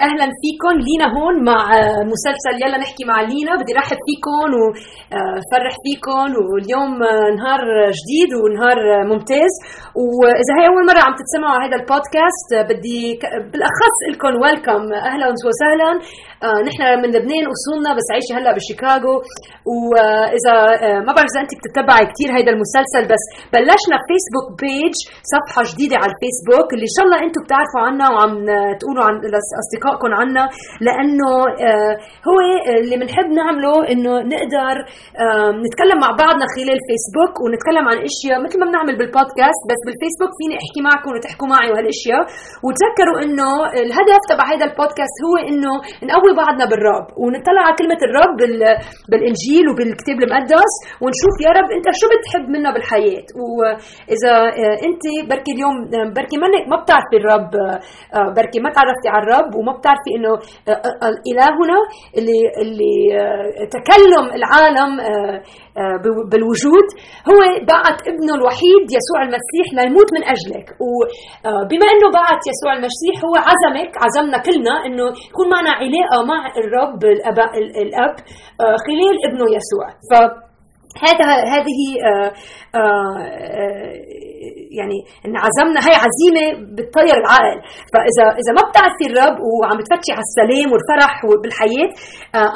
أهلا فيكم. لينا هون مع مسلسل يلا نحكي مع لينا. بدي رحب فيكم وفرح فيكم. واليوم نهار جديد ونهار ممتاز. وإذا هي أول مرة عم تتسمعوا على هذا البودكاست بدي بالأخص لكم ويلكم. أهلا وسهلا. آه، نحن من لبنان أصولنا بس عايشة هلأ بشيكاغو. واذا آه، ما بعرف إذا أنت بتتبعي كثير هيدا المسلسل بس بلشنا فيسبوك بيج صفحة جديدة على الفيسبوك اللي إن شاء الله أنتم بتعرفوا عنها وعم تقولوا عن لاصدقائكم عنا لأنه آه، هو اللي بنحب نعمله إنه نقدر نتكلم مع بعضنا خلال الفيسبوك ونتكلم عن أشياء مثل ما بنعمل بالبودكاست بس بالفيسبوك فيني أحكي معكم وتحكوا معي وهالأشياء. وتذكروا إنه الهدف تبع هذا البودكاست هو إنه نقوي بعضنا بالرب ونطلع على كلمة الرب بالإنجيل وبالكتاب المقدس ونشوف يا رب أنت شو بتحب منا بالحياة. وإذا آه، أنت بركي اليوم آه، بركي منك ما بتعرفي الرب آه، بركي ما تعرفتي على الرب وما بتعرفي إنه إلهنا اللي اللي تكلم العالم بالوجود هو بعت ابنه الوحيد يسوع المسيح ليموت من أجلك. وبما أنه بعت يسوع المسيح هو عزمك عزمنا كلنا أنه يكون معنا علاقة مع الرب الأب الأب آه، خلال ابنه يسوع. ف هذا هذه آه، آه، يعني انعزمنا هي عزيمة بتطير العقل. فإذا إذا ما بتعرفي الرب وعم بتفتشي على السلام والفرح بالحياة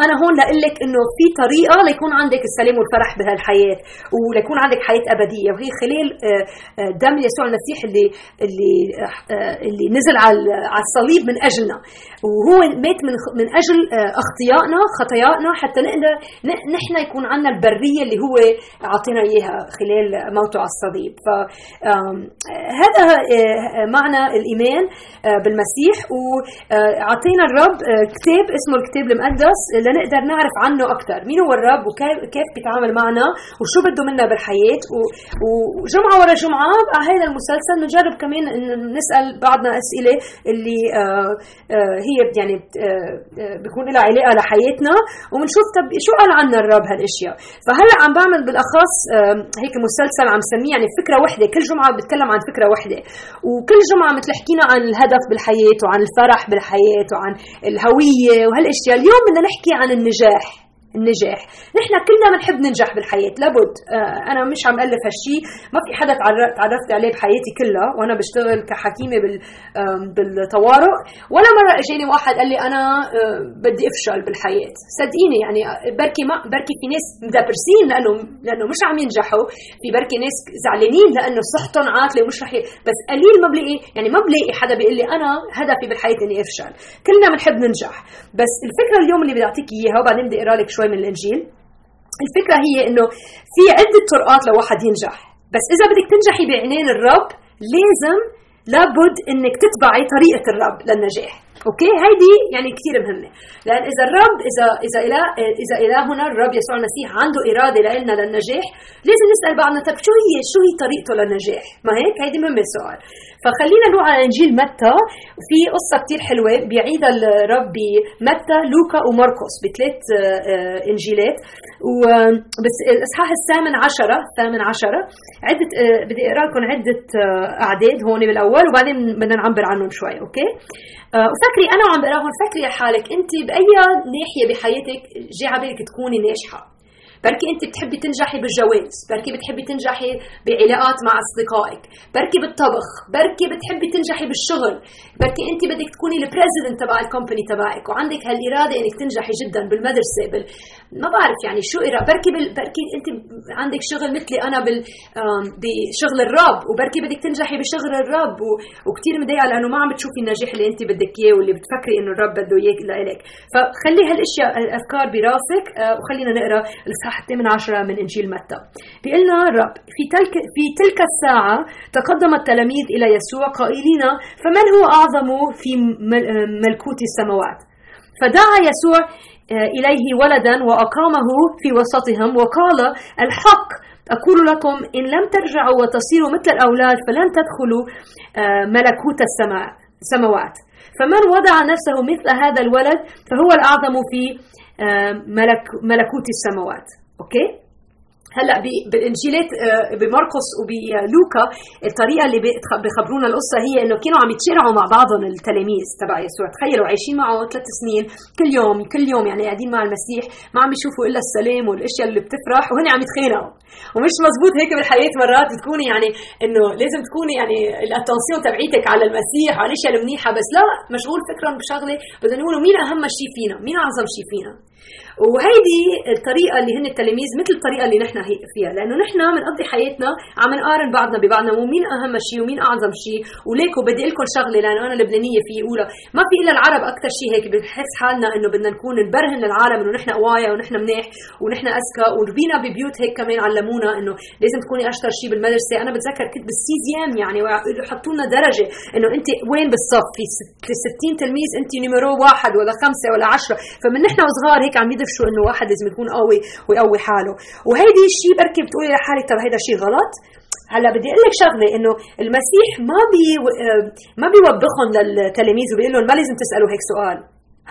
أنا هون لاقول لك إنه في طريقة ليكون عندك السلام والفرح بهالحياة وليكون عندك حياة أبدية. وهي خلال دم يسوع المسيح اللي اللي اللي نزل على الصليب من أجلنا. وهو مات من من أجل أخطيائنا خطايانا حتى نقدر نحن يكون عندنا البرية اللي هو أعطينا إياها خلال موته على الصليب. فهذا آه، معنى الإيمان آه، بالمسيح. وأعطينا الرب آه، كتاب اسمه الكتاب المقدس لنقدر نعرف عنه أكثر مين هو الرب؟ وكيف بيتعامل معنا؟ وشو بده منا بالحياة؟ وجمعة ورا جمعة على هذا المسلسل بنجرب كمان نسأل بعضنا أسئلة اللي هي يعني بيكون لها علاقة لحياتنا. وبنشوف طب شو قال عنا الرب هالأشياء. فهلأ عم بعمل بالأخص هيك مسلسل عم سميه يعني فكرة وحدة. كل جمعة بتكلم عن فكرة وحده وكل جمعه مثل حكينا عن الهدف بالحياة وعن الفرح بالحياة وعن الهوية وهالأشياء. اليوم بدنا نحكي عن النجاح. النجاح نحن كلنا بنحب ننجح بالحياة لابد. آه أنا مش عم ألف هالشيء ما في حدا تعرفت عليه بحياتي كلها وأنا بشتغل كحكيمة بال بالطوارئ. ولا مرة إجاني واحد قال لي أنا آه بدي أفشل بالحياة. صدقيني يعني بركي ما بركي في ناس مدبرسين لأنه لأنه مش عم ينجحوا. في بركي ناس زعلانين لأنه صحتهم عاطلة ومش رح ي... بس قليل ما بلاقي يعني ما بلاقي حدا بيقول لي أنا هدفي بالحياة إني أفشل. كلنا بنحب ننجح. بس الفكرة اليوم اللي بدي أعطيك إياها وبعدين بدي أقرأ لك شوي من الإنجيل. الفكرة هي إنه في عدة طرقات لواحد ينجح. بس إذا بدك تنجحي بعينين الرب لازم لابد إنك تتبعي طريقة الرب للنجاح. أوكي؟ هيدي يعني كثير مهمة. لأن إذا الرب إذا إذا اله إذا إلهنا الرب يسوع المسيح عنده إرادة لنا للنجاح لازم نسأل بعضنا طب شو هي شو هي طريقته للنجاح؟ ما هيك؟ هيدي مهمة السؤال. فخلينا نروح على إنجيل متى. في قصة كثير حلوة بيعيدها الرب بمتى لوكا وماركوس بثلاث آه، إنجيلات. وبس الإصحاح الثامن عشرة الثامن عشرة عدة آه، بدي أقرأ لكم عدة آه، أعداد هون بالأول وبعدين بدنا نعبر عنهم شوي أوكي؟ وفكري أنا وعم بقرأهم فكري حالك انت بأي ناحية بحياتك جاي على تكوني ناجحة؟ بركي انت بتحبي تنجحي بالجواز بركي بتحبي تنجحي بعلاقات مع أصدقائك بركي بالطبخ بركي بتحبي تنجحي بالشغل بركي انت بدك تكوني president تبع ال company تبعك وعندك هالإرادة إنك تنجحي جدا بالمدرسة بال... ما بعرف يعني شو إرادة بركي بال... بركي انت عندك شغل مثلي أنا بال... بشغل الرب وبركي بدك تنجحي بشغل الرب و... وكثير مضايقة لأنه ما عم بتشوفي النجاح اللي انت بدك إياه واللي بتفكري إنه الرب بده اياه لك فخلي هالاشياء الافكار براسك آه، وخلينا نقرأ الإصحاح الثامن عشرة من إنجيل متى. بيقول لنا الرب في تلك, في تلك الساعة تقدم التلاميذ إلى يسوع قائلين فمن هو أعظم في ملكوت السماوات؟ فدعا يسوع آه، إليه ولدا وأقامه في وسطهم وقال الحق أقول لكم إن لم ترجعوا وتصيروا مثل الأولاد فلن تدخلوا آه، ملكوت السماوات. فمن وضع نفسه مثل هذا الولد فهو الأعظم في آه، ملك ملكوت السماوات. أوكي؟ هلأ بالانجيلات آه، بمرقس وبلوكا الطريقة اللي بخبرونا القصة هي إنه كانوا عم يتشارعوا مع بعضهم التلاميذ تبع يسوع. تخيلوا عايشين معه ثلاث سنين كل يوم كل يوم يعني قاعدين مع المسيح ما عم يشوفوا إلا السلام والأشياء اللي بتفرح وهن عم يتخانقوا. ومش مزبوط هيك بالحياة مرات بتكوني يعني إنه لازم تكوني يعني الاتنسيون تبعيتك على المسيح وعلى الأشياء المنيحة بس لا مشغول فكرا بشغلة بدهم يقولوا مين أهم شيء فينا؟ مين أعظم شيء فينا؟ وهيدي الطريقة اللي هن التلاميذ مثل الطريقة اللي نحن فيها. لأنه نحن بنقضي حياتنا عم نقارن بعضنا ببعضنا ومين أهم شيء ومين أعظم شيء وليكو بدي لكم شغلة لأنه أنا لبنانية في أولى. ما في إلا العرب أكثر شيء هيك بنحس حالنا إنه بدنا نكون نبرهن للعالم إنه نحن قوايا ونحن منيح ونحن أذكى. وربينا ببيوت هيك كمان علمونا إنه لازم تكوني أشطر شيء بالمدرسة. أنا بتذكر كنت بالسيزيام يعني ويحطوا لنا درجة إنه أنت وين بالصف؟ في 60 تلميذ أنت نمرو واحد ولا خمسة ولا عشرة. فمن نحن وصغار هيك عم يدفشوا إنه واحد لازم يكون قوي ويقوي حاله. وهيدي الشيء بركي بتقولي لحالك طب هيدا شيء غلط؟ هلا بدي أقول لك شغلة إنه المسيح ما بي ما بيوبخهم للتلاميذ وبيقول لهم ما لازم تسألوا هيك سؤال.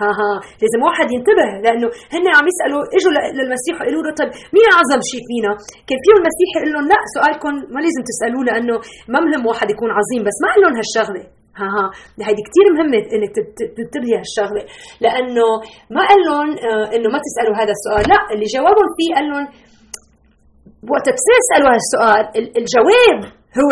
ها ها لازم واحد ينتبه لأنه هن عم يسألوا إجوا للمسيح وقالوا له طيب مين أعظم شيء فينا؟ كان فيه المسيح يقول لهم لا سؤالكم ما لازم تسالوه لأنه ما مهم واحد يكون عظيم بس ما قال لهم هالشغلة. ها ها. هيدي كثير مهمة إنك تنتبهي هالشغلة. لأنه ما قال لهم آه، إنه ما تسألوا هذا السؤال. لا اللي جاوبهم فيه قال لهم وقت تسألوا هالسؤال الجواب هو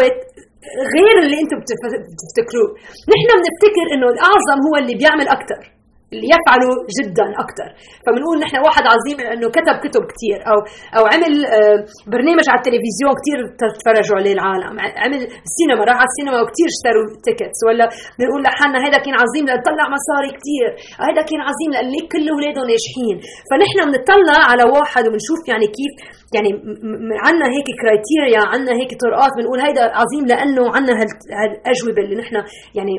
غير اللي أنتم بتفتكروه. نحن بنفتكر إنه الأعظم هو اللي بيعمل أكثر يفعلوا جدا أكثر فبنقول نحن واحد عظيم لأنه كتب كتب كثير أو أو عمل آه، برنامج على التلفزيون كثير تفرجوا عليه العالم عمل سينما راح على السينما وكثير اشتروا tickets ولا بنقول لحالنا هذا كان عظيم لأنه طلع مصاري كثير هذا كان عظيم لأن كل اولاده ناجحين فنحن بنطلع على واحد وبنشوف يعني كيف يعني عندنا هيك criteria عندنا هيك طرقات بنقول هيدا عظيم لأنه عندنا هالأجوبة اللي نحن يعني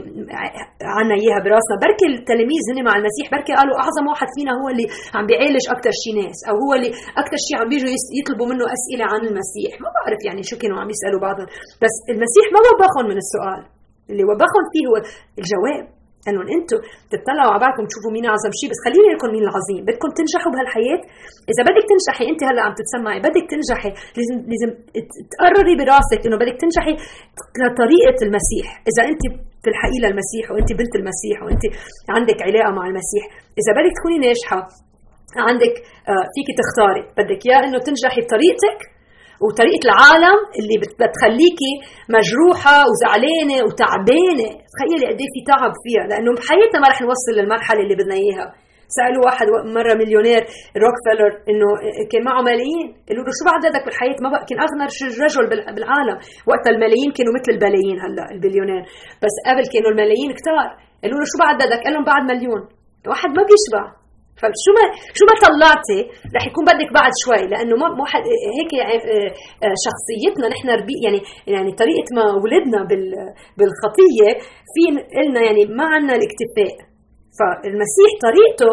عندنا إياها براسنا. بركي التلاميذ هن مع المسيح بركي قالوا أعظم واحد فينا هو اللي عم بيعالج أكثر شيء ناس أو هو اللي أكثر شيء عم بيجوا يطلبوا منه أسئلة عن المسيح. ما بعرف يعني شو كانوا عم يسألوا بعضهم. بس المسيح ما وبخهم من السؤال. اللي وبخهم فيه هو الجواب. انه أنتم تطلعوا على بعضكم تشوفوا مين أعظم شيء بس خليني لكم مين العظيم. بدكم تنجحوا بهالحياة؟ إذا بدك تنجحي أنت هلأ عم تتسمعي. بدك تنجحي لازم لازم تقرري براسك إنه بدك تنجحي لطريقه المسيح. إذا أنت تلحقي للمسيح وانت بنت المسيح وانت عندك علاقة مع المسيح إذا بدك تكوني ناجحة عندك آه، فيك تختاري. بدك يا إنه تنجحي بطريقتك وطريقة العالم اللي بتخليكي مجروحة وزعلانة وتعبانة. تخيلي قد إيه في تعب فيها لأنه بحياتنا ما رح نوصل للمرحلة اللي بدنا إياها. سألوا واحد مرة مليونير روكفلر إنه كان معه ملايين. قالوا له شو بعد بدك بالحياة؟ ما بقى كان اغنى رجل بالعالم. وقت الملايين كانوا مثل البلايين هلأ البليونير. بس قبل كانوا الملايين كتار. قالوا له شو بعد بدك قال لهم بعد مليون. واحد ما بيشبع. فشو ما شو ما طلعتي رح يكون بدك بعد شوي لأنه ما واحد هيك آه، آه، شخصيتنا نحن يعني يعني طريقة ما ولدنا بالخطية في قلنا يعني ما عندنا الاكتفاء. فالمسيح طريقته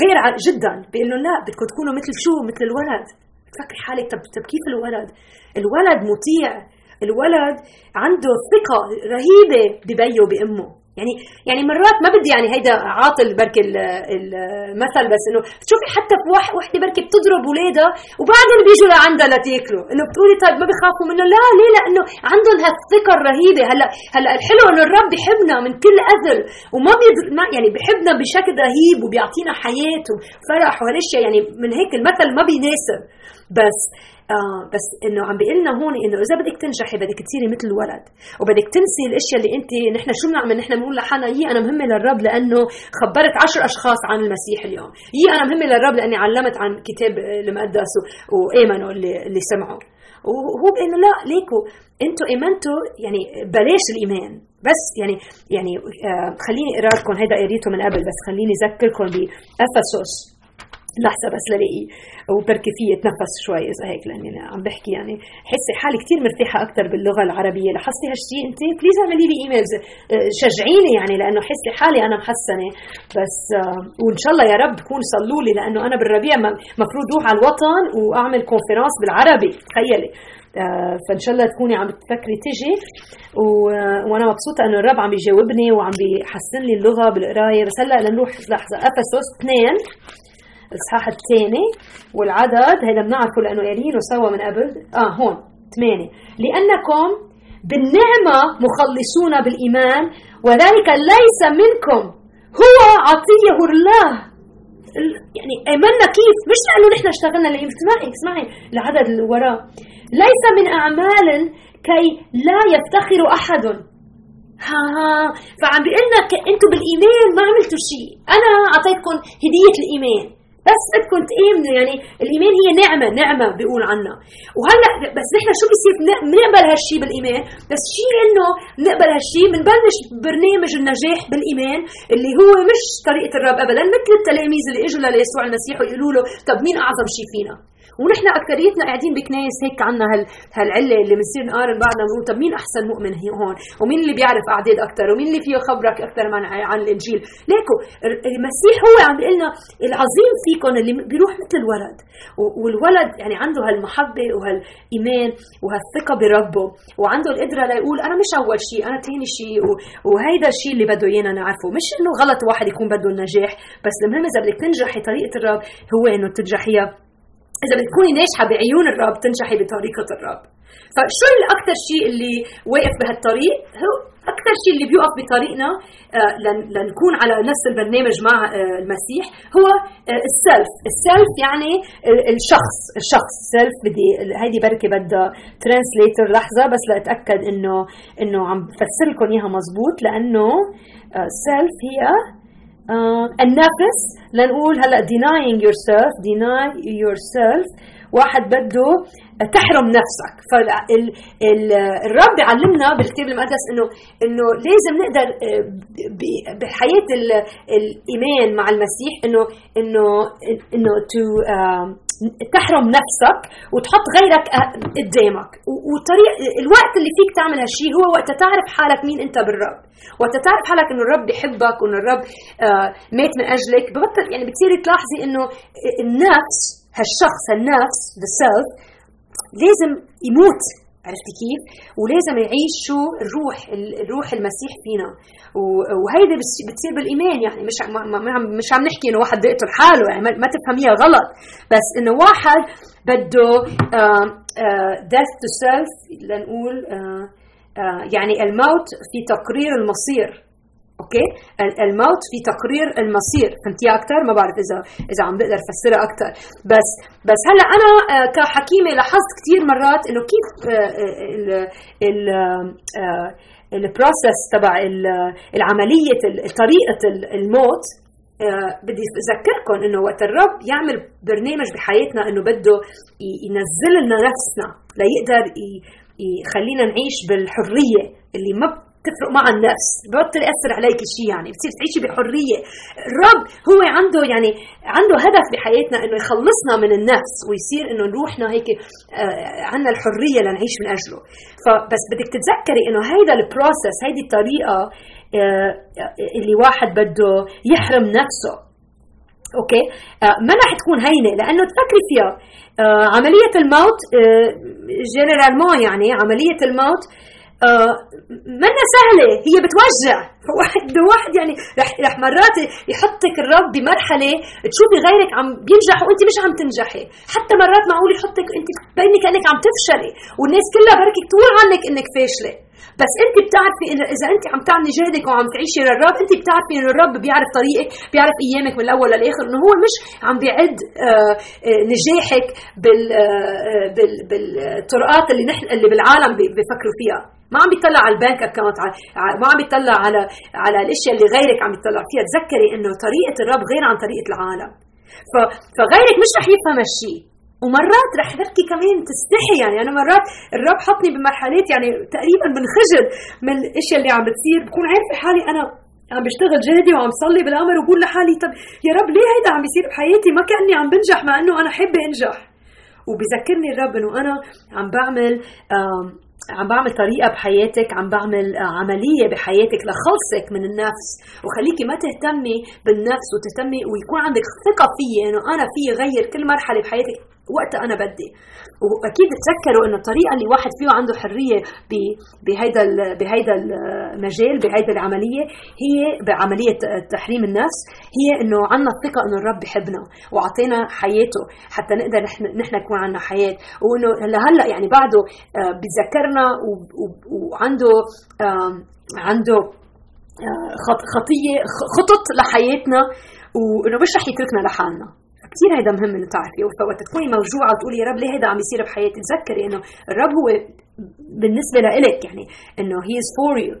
غير جدا بيقول لا بدكم تكونوا مثل شو؟ مثل الولد. تفكري حالك طب طب كيف الولد؟ الولد مطيع. الولد عنده ثقة رهيبة ببيه وبأمه. يعني يعني مرات ما بدي يعني هيدا عاطل بركي المثل بس إنه تشوفي حتى في وحدة بركي بتضرب اولادها وبعدين بيجوا لعندها لتاكلوا إنه بتقولي طيب ما بخافوا منه. لا ليه؟ لأنه عندهم هالثقة الرهيبة. هلأ هلأ الحلو إنه الرب بحبنا من كل اذل وما بيضر ما يعني بحبنا بشكل رهيب وبيعطينا حياه وفرح وهالأشياء. يعني من هيك المثل ما بيناسب. بس آه بس إنه عم بيقول لنا هون إنه إذا بدك تنجحي بدك تصيري مثل الولد وبدك تنسي الأشياء اللي انت نحن شو بنعمل؟ نحن بنقول لحالنا يي أنا مهمة للرب لأنه خبرت عشر أشخاص عن المسيح اليوم يي أنا مهمة للرب لأني علمت عن كتاب المقدس وامنوا اللي اللي سمعوا وهو بانه لا ليكو أنتوا ايمانتوا يعني بلاش الإيمان بس يعني يعني آه خليني أقرأ لكم هيدا قريته من قبل بس خليني أذكركم بأفسس. لحظة بس للاقي وبركي في اتنفس شوي إذا هيك لأني أنا عم بحكي يعني حسي حالي كثير مرتاحة أكثر باللغة العربية. لاحظتي هالشيء أنت؟ please اعملي لي emails شجعيني يعني لأنه حسي حالي أنا محسنة. بس آه، وإن شاء الله يا رب تكون صلوا لي لأنه أنا بالربيع مفروض روح على الوطن وأعمل conference بالعربي. تخيلي. آه، فإن شاء الله تكوني عم تفكري تجي. و... وأنا مبسوطة إنه الرب عم يجاوبني وعم بيحسن لي اللغة بالقراية. بس هلأ لنروح لحظة افسس اثنين. الاصحاح الثاني والعدد هذا بنعرفه لأنه قارينه سوا من قبل. آه هون ثمانية. لأنكم بالنعمة مخلصون بالإيمان وذلك ليس منكم. هو عطية الله. يعني آمنا كيف؟ مش لأنه نحن اشتغلنا لأ اسمعي اسمعي العدد اللي وراه. ليس من أعمال كي لا يفتخر أحد. ها ها. فعم بيقول لك أنتم بالإيمان ما عملتوا شيء. أنا أعطيتكم هدية الإيمان. بس بدكم تامنوا يعني الايمان هي نعمة نعمة بيقول عنها وهلأ بس نحن شو بصير بنقبل هالشيء بالايمان بس شيء إنه بنقبل هالشيء بنبلش برنامج النجاح بالايمان اللي هو مش طريقة الرب ابدا مثل التلاميذ اللي إجوا ليسوع المسيح ويقولوا له طب مين أعظم شيء فينا؟ ونحن أكثريتنا قاعدين بكنايس هيك عنا هال هالعلة اللي بنصير نقارن بعضنا نقول طب مين أحسن مؤمن هون؟ ومين اللي بيعرف أعداد أكثر؟ ومين اللي فيه خبرك أكثر عن عن الإنجيل؟ ليكو المسيح هو عم بيقول لنا العظيم فيكم اللي بيروح مثل الولد. والولد يعني عنده هالمحبة وهالإيمان وهالثقة بربه. وعنده القدرة ليقول أنا مش أول شيء أنا ثاني شيء. وهيدا الشيء اللي بده إيانا نعرفه. مش إنه غلط واحد يكون بده النجاح بس المهم إذا بدك تنجحي طريقه الرب هو إنه تنجحيها إذا بتكوني ناجحة بعيون الرب تنجحي بطريقة الرب. فشو الاكثر شيء اللي واقف بهالطريق؟ هو أكثر شيء اللي بيوقف بطريقنا آه، لنكون على نفس البرنامج مع آه، المسيح هو آه، ال self ال self يعني الشخص الشخص. self بدي هيدي بركي بدها translator لحظة بس لأتأكد انه إنه عم بفسر لكم إياها مزبوط لأنه self هي النفس لنقول هلا denying yourself deny yourself واحد بده تحرم نفسك. فالرب بيعلمنا بالكتاب المقدس انه إنه لازم نقدر آه، بحياة الإيمان مع المسيح انه انه إنه تو تحرم نفسك وتحط غيرك آه، قدامك. وطريق الوقت اللي فيك تعمل هالشيء هو وقت تعرف حالك مين أنت بالرب. وقت تعرف حالك إنه الرب بيحبك وإنه الرب آه، مات من أجلك. ببطل يعني بتصيري تلاحظي إنه النفس هالشخص النفس the self لازم يموت. عرفتي كيف؟ ولازم يعيش شو الروح الروح المسيح فينا. وهيدي بتصير بالإيمان يعني. مش مش عم نحكي إنه واحد بيقتل حاله يعني. ما تفهميها غلط. بس إنه واحد بده death to self لنقول يعني الموت في تقرير المصير. okay؟ الموت في تقرير المصير. فهمتيها أكثر ما بعرف اذا إذا عم بقدر أفسرها أكثر بس بس هلأ أنا آه، كحكيمة لاحظت كثير مرات إنه كيف آه، ال ال آه، ال process تبع العملية طريقة الموت بدي أذكركم إنه وقت الرب يعمل برنامج بحياتنا إنه بده ينزل لنا نفسنا ليقدر يخلينا نعيش بالحرية اللي ما تفرق مع النفس ببطل يأثر عليك شيء يعني بتصير تعيشي بحرية. الرب هو عنده يعني عنده هدف بحياتنا إنه يخلصنا من النفس ويصير إنه روحنا هيك آه عندنا الحرية لنعيش من أجله. فبس بدك تتذكري إنه هيدا البروسس هيدي الطريقة آه اللي واحد بده يحرم نفسه. okay؟ آه ما رح تكون هينة لأنه تفكري فيها عملية الموت généralement يعني عملية الموت آه منا سهلة هي بتوجع. واحد واحد يعني رح رح مرات يحطك الرب بمرحلة تشوفي غيرك عم بينجح وانت مش عم تنجحي، حتى مرات معقول يحطك انت بينك كانك عم تفشلي، والناس كلها بركي تقول عنك انك فاشلة، بس انت بتعرفي انه إذا انت عم تعملي جهدك وعم تعيشي للرب انت بتعرفي انه الرب بيعرف طريقك بيعرف أيامك من الأول للآخر إنه هو مش عم بيعد آه، آه، نجاحك بال آه، بالطرقات اللي نحن اللي بالعالم بيفكروا فيها. ما عم بيطلع على البنك اكونت ما عم بيطلع على على الأشياء اللي غيرك عم يطلع فيها. تذكري إنه طريقة الرب غير عن طريقة العالم. فغيرك مش رح يفهم هالشيء ومرات رح بركي كمان تستحي يعني. أنا مرات الرب حطني بمرحلات يعني تقريبا بنخجل من الأشياء اللي عم بتصير. بكون عارفة حالي أنا عم بشتغل جهدي وعم صلي بالأمر وبقول لحالي طب يا رب ليه هيدا عم بيصير بحياتي؟ ما كأني عم بنجح مع إنه أنا حابة أنجح. وبذكرني الرب إنه أنا عم بعمل عم بعمل طريقة بحياتك عم بعمل عملية بحياتك لخلصك من النفس. وخليكي ما تهتمي بالنفس وتهتمي ويكون عندك ثقة فيي إنه أنا في غير كل مرحلة بحياتك. وقت أنا بدي. وأكيد تذكروا إنه الطريقة اللي واحد فيه عنده حرية بهيدا بهيدا المجال بهيدا العملية هي بعملية تحريم النفس هي إنه عندنا الثقة إنه الرب بحبنا واعطينا حياته حتى نقدر نحن نحن يكون عندنا حياة. وإنه لهلأ يعني بعده آه، بتذكرنا وعنده عنده آه، خطية خطط لحياتنا وإنه مش رح يتركنا لحالنا. كثير هيدا مهم انه تعرفي وقت تكوني موجوعة وتقولي يا رب ليه هيدا عم يصير بحياتي؟ تذكري إنه الرب هو بالنسبة لإلك يعني إنه he is for you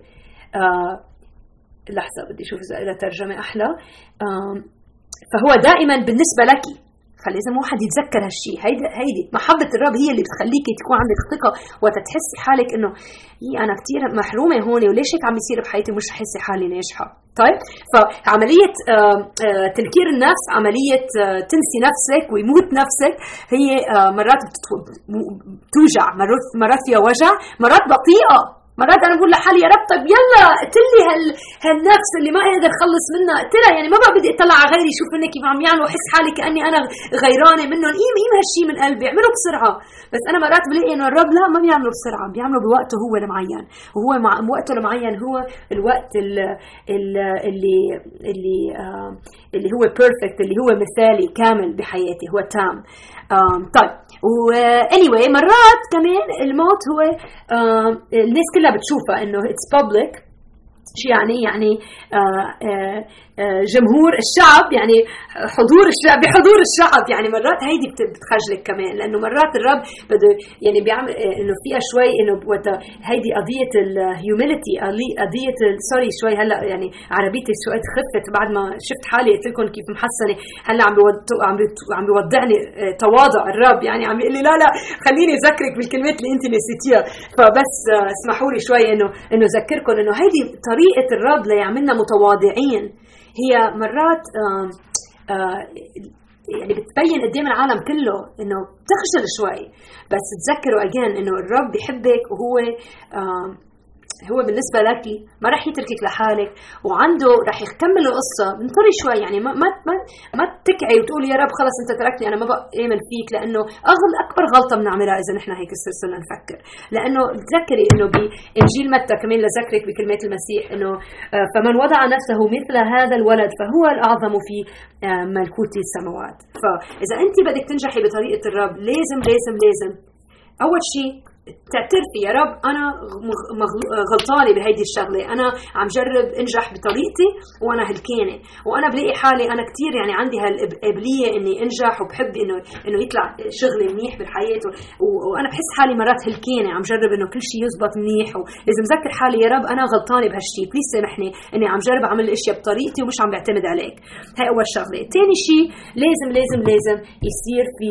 لحظة بدي أشوف إذا لها ترجمة أحلى. فهو دائما بالنسبة لك فلازم واحد يتذكر هالشيء. هيدي هيدي محبة الرب هي اللي بتخليكي تكون عندك ثقة وتتحسي حالك إنه هي أنا كثير محرومة هون وليش هيك عم يصير بحياتي مش حاسة حالي ناجحة؟ طيب فعملية تنكير النفس عملية تنسي نفسك ويموت نفسك هي مرات بتوجع مرات مرات فيها وجع مرات بطيئة. مرات أنا بقول لحالي يا رب طيب يلا قتلي هال هالنفس اللي ما قادر اخلص منها قتلها يعني ما بقى بدي أطلع على غيري شوف هن كيف عم يعملوا احس حالي كأني أنا غيرانة منهم. قيم قيم هالشيء من قلبي؟ اعملوا بسرعة. بس أنا مرات بلاقي إنه الرب لا ما بيعملوا بسرعة بيعملوا بوقته هو المعين. وهو مع وقته المعين هو الوقت اللي اللي اللي, آه اللي هو perfect اللي هو مثالي كامل بحياتي هو تام. طيب و anyway مرات كمان الموت هو الناس كلها بتشوفها انه it's public شو يعني يعني آه، آه، آه، جمهور الشعب يعني حضور الشعب بحضور الشعب يعني مرات هيدي بتخجلك كمان لأنه مرات الرب بده يعني بيعمل إنه فيها شوي إنه هيدي قضية ال humility قضية sorry شوي هلأ يعني عربيتي شوي خفت بعد ما شفت حالي قلت لكم كيف محسنة هلأ عم عم عم بيوضعني تواضع الرب يعني عم يقول لي لا لا خليني أذكرك بالكلمات اللي انت نسيتيها فبس اسمحوا لي شوي إنه إنه أذكركم إنه هيدي طريقة الرب ليعملنا متواضعين. هي مرات آه يعني بتبين قدام العالم كله إنه بتخجل شوي. بس تذكروا اجين إنه الرب بحبك وهو هو بالنسبة لك ما رح يتركك لحالك وعنده رح يكمل القصة انطري شوي يعني ما ما ما, ما تكعي وتقولي يا رب خلص انت تركني أنا ما بقى آمن فيك لأنه أغل أكبر غلطة بنعملها إذا نحن هيك صرنا نفكر. لأنه تذكري إنه بانجيل متى كمان لذكرك بكلمات المسيح إنه آه، فمن وضع نفسه مثل هذا الولد فهو الأعظم في آه، ملكوت السماوات. فإذا أنت بدك تنجحي بطريقة الرب لازم لازم لازم أول شيء تعترفي يا رب أنا غلطانة بهيدي الشغلة. أنا عم جرب أنجح بطريقتي وأنا هلكانة. وأنا بلاقي حالي أنا كثير يعني عندي هالقابلية إني أنجح وبحب إنه إنه يطلع شغلي منيح بالحياة. وأنا بحس حالي مرات هلكانة عم جرب إنه كل شيء يزبط منيح. ولازم ذكر حالي يا رب أنا غلطانة بهالشيء بليز سامحني إني عم جرب أعمل الأشياء بطريقتي ومش عم بعتمد عليك. هاي أول شغلة. ثاني شيء لازم لازم لازم يصير في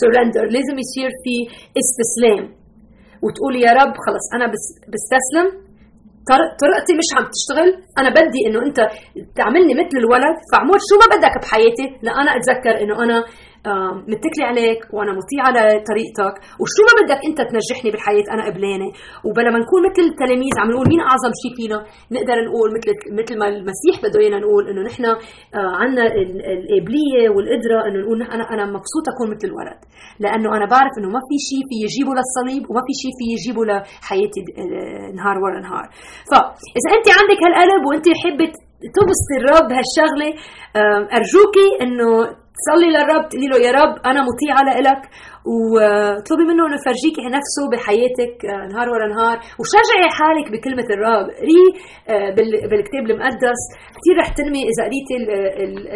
سرندر آه، لازم يصير في استسلام. وتقولي يا رب خلص أنا بستسلم. طريقتي مش عم تشتغل. أنا بدي إنه أنت تعملني مثل الولد. فاعمل شو ما بدك بحياتي؟ لانا أتذكر إنه أنا متكلة عليك وأنا مطيعة لطريقتك. وشو ما بدك أنت تنجحني بالحياة أنا قبلانة. وبلا ما نكون مثل التلاميذ عم نقول مين أعظم شيء فينا نقدر نقول مثل مثل ما المسيح بده إيانا نقول إنه نحن آه، عندنا القابلية والقدرة إنه نقول أنا أنا مبسوطة أكون مثل الولد. لأنه أنا بعرف إنه ما في شيء في يجيبه للصليب وما في شيء في يجيبه لحياتي آه، نهار ورا نهار. فاذا أنت عندك هالقلب وأنت حابه تبصي الرب هالشغله أرجوكي إنه تصلي للرب تقولي له يا رب أنا مطيعه لك وطلبي منه إنه يفرجيكي نفسه بحياتك آه، نهار ورا نهار وشجعي حالك بكلمة الرب. قري آه، بالكتاب المقدس كثير رح تنمي إذا قريتي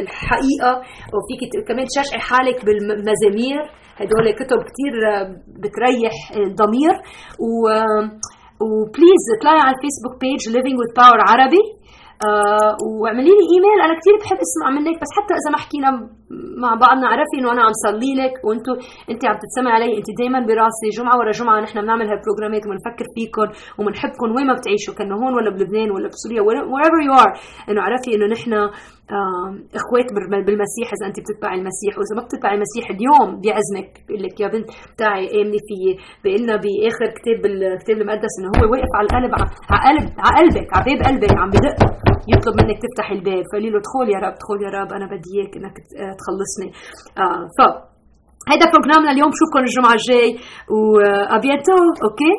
الحقيقة وفيك كمان تشجعي حالك بالمزامير. هدول كتب كثير آه، بتريح الضمير. و و please اطلعي على الفيسبوك page Living with Power عربي واعملي لي ايميل أنا كثير بحب أسمع منك بس حتى إذا ما حكينا مع بعضنا عرفي إنه أنا عم صلي لك وأنتم انت عم تتسمعي علي انت دائما براسي جمعة ورا جمعة نحن بنعمل هالبروجرامات وبنفكر فيكم وبنحبكم وين ما بتعيشوا كأنه هون ولا بلبنان ولا بسوريا wherever you are. إنه عرفي إنه نحن إخوات بالمسيح إذا انت بتتبعي المسيح وإذا ما بتتبعي المسيح اليوم بيعزمك بيقول لك يا بنت تعي آمني فيي. لنا بآخر كتاب بالكتاب المقدس إنه هو واقف على القلب على قلب على قلبك على باب قلبك عم بدق يطلب منك تفتحي الباب. فقولي له ادخل يا رب ادخل يا رب أنا بدي إياك إنك تخلصني آه ف هيدا بروجرامنا اليوم بشوفكم الجمعه الجاي وابيانتو أوكي